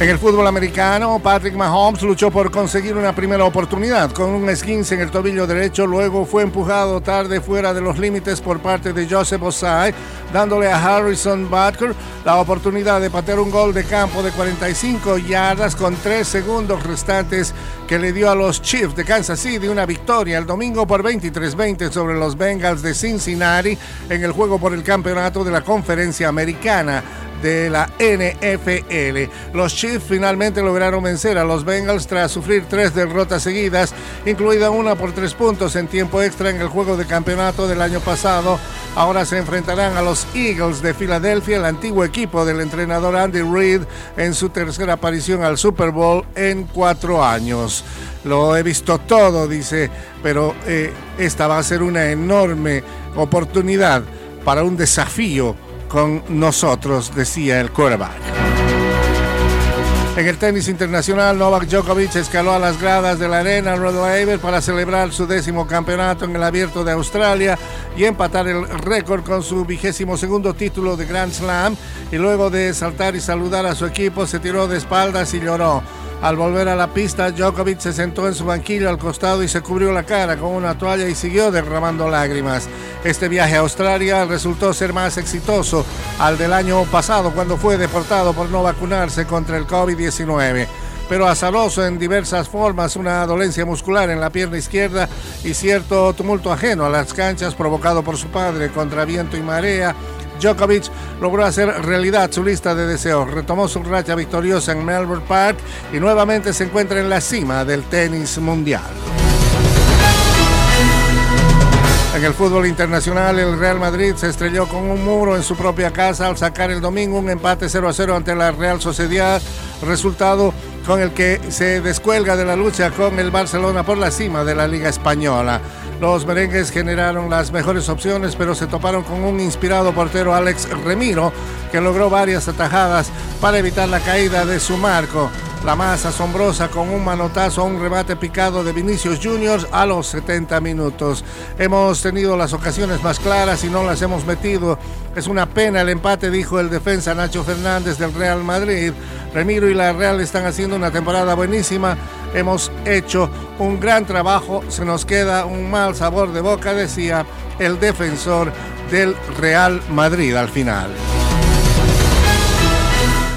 En el fútbol americano, Patrick Mahomes luchó por conseguir una primera oportunidad con un esguince en el tobillo derecho, luego fue empujado tarde fuera de los límites por parte de Joseph Osai, dándole a Harrison Butker la oportunidad de patear un gol de campo de 45 yardas con 3 segundos restantes que le dio a los Chiefs de Kansas City una victoria el domingo por 23-20 sobre los Bengals de Cincinnati en el juego por el campeonato de la conferencia americana de la NFL. Los Chiefs finalmente lograron vencer a los Bengals tras sufrir tres derrotas seguidas, incluida una por tres puntos en tiempo extra en el juego de campeonato del año pasado. Ahora se enfrentarán a los Eagles de Filadelfia, el antiguo equipo del entrenador Andy Reid, en su tercera aparición al Super Bowl en cuatro años. Lo he visto todo, dice, pero eh, esta va a ser una enorme oportunidad para un desafío con nosotros, decía el quarterback. En el tenis internacional, Novak Djokovic escaló a las gradas de la arena Rod Laver para celebrar su décimo campeonato en el Abierto de Australia y empatar el récord con su vigésimo segundo título de Grand Slam. Y luego de saltar y saludar a su equipo, se tiró de espaldas y lloró. Al volver a la pista, Djokovic se sentó en su banquillo al costado y se cubrió la cara con una toalla y siguió derramando lágrimas. Este viaje a Australia resultó ser más exitoso al del año pasado cuando fue deportado por no vacunarse contra el COVID-19 pero azaroso en diversas formas, una dolencia muscular en la pierna izquierda y cierto tumulto ajeno a las canchas provocado por su padre contra viento y marea Djokovic logró hacer realidad su lista de deseos, retomó su racha victoriosa en Melbourne Park y nuevamente se encuentra en la cima del tenis mundial. En el fútbol internacional, el Real Madrid se estrelló con un muro en su propia casa al sacar el domingo un empate 0 a 0 ante la Real Sociedad, resultado con el que se descuelga de la lucha con el Barcelona por la cima de la Liga Española. Los merengues generaron las mejores opciones, pero se toparon con un inspirado portero Alex Remiro, que logró varias atajadas para evitar la caída de su marco. La más asombrosa con un manotazo a un remate picado de Vinicius Juniors a los 70 minutos. Hemos tenido las ocasiones más claras y no las hemos metido. Es una pena el empate, dijo el defensa Nacho Fernández del Real Madrid. Remiro y la Real están haciendo una temporada buenísima. Hemos hecho un gran trabajo. Se nos queda un mal sabor de boca, decía el defensor del Real Madrid al final.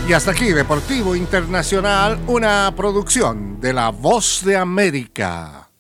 Y hasta aquí, Deportivo Internacional, una producción de La Voz de América.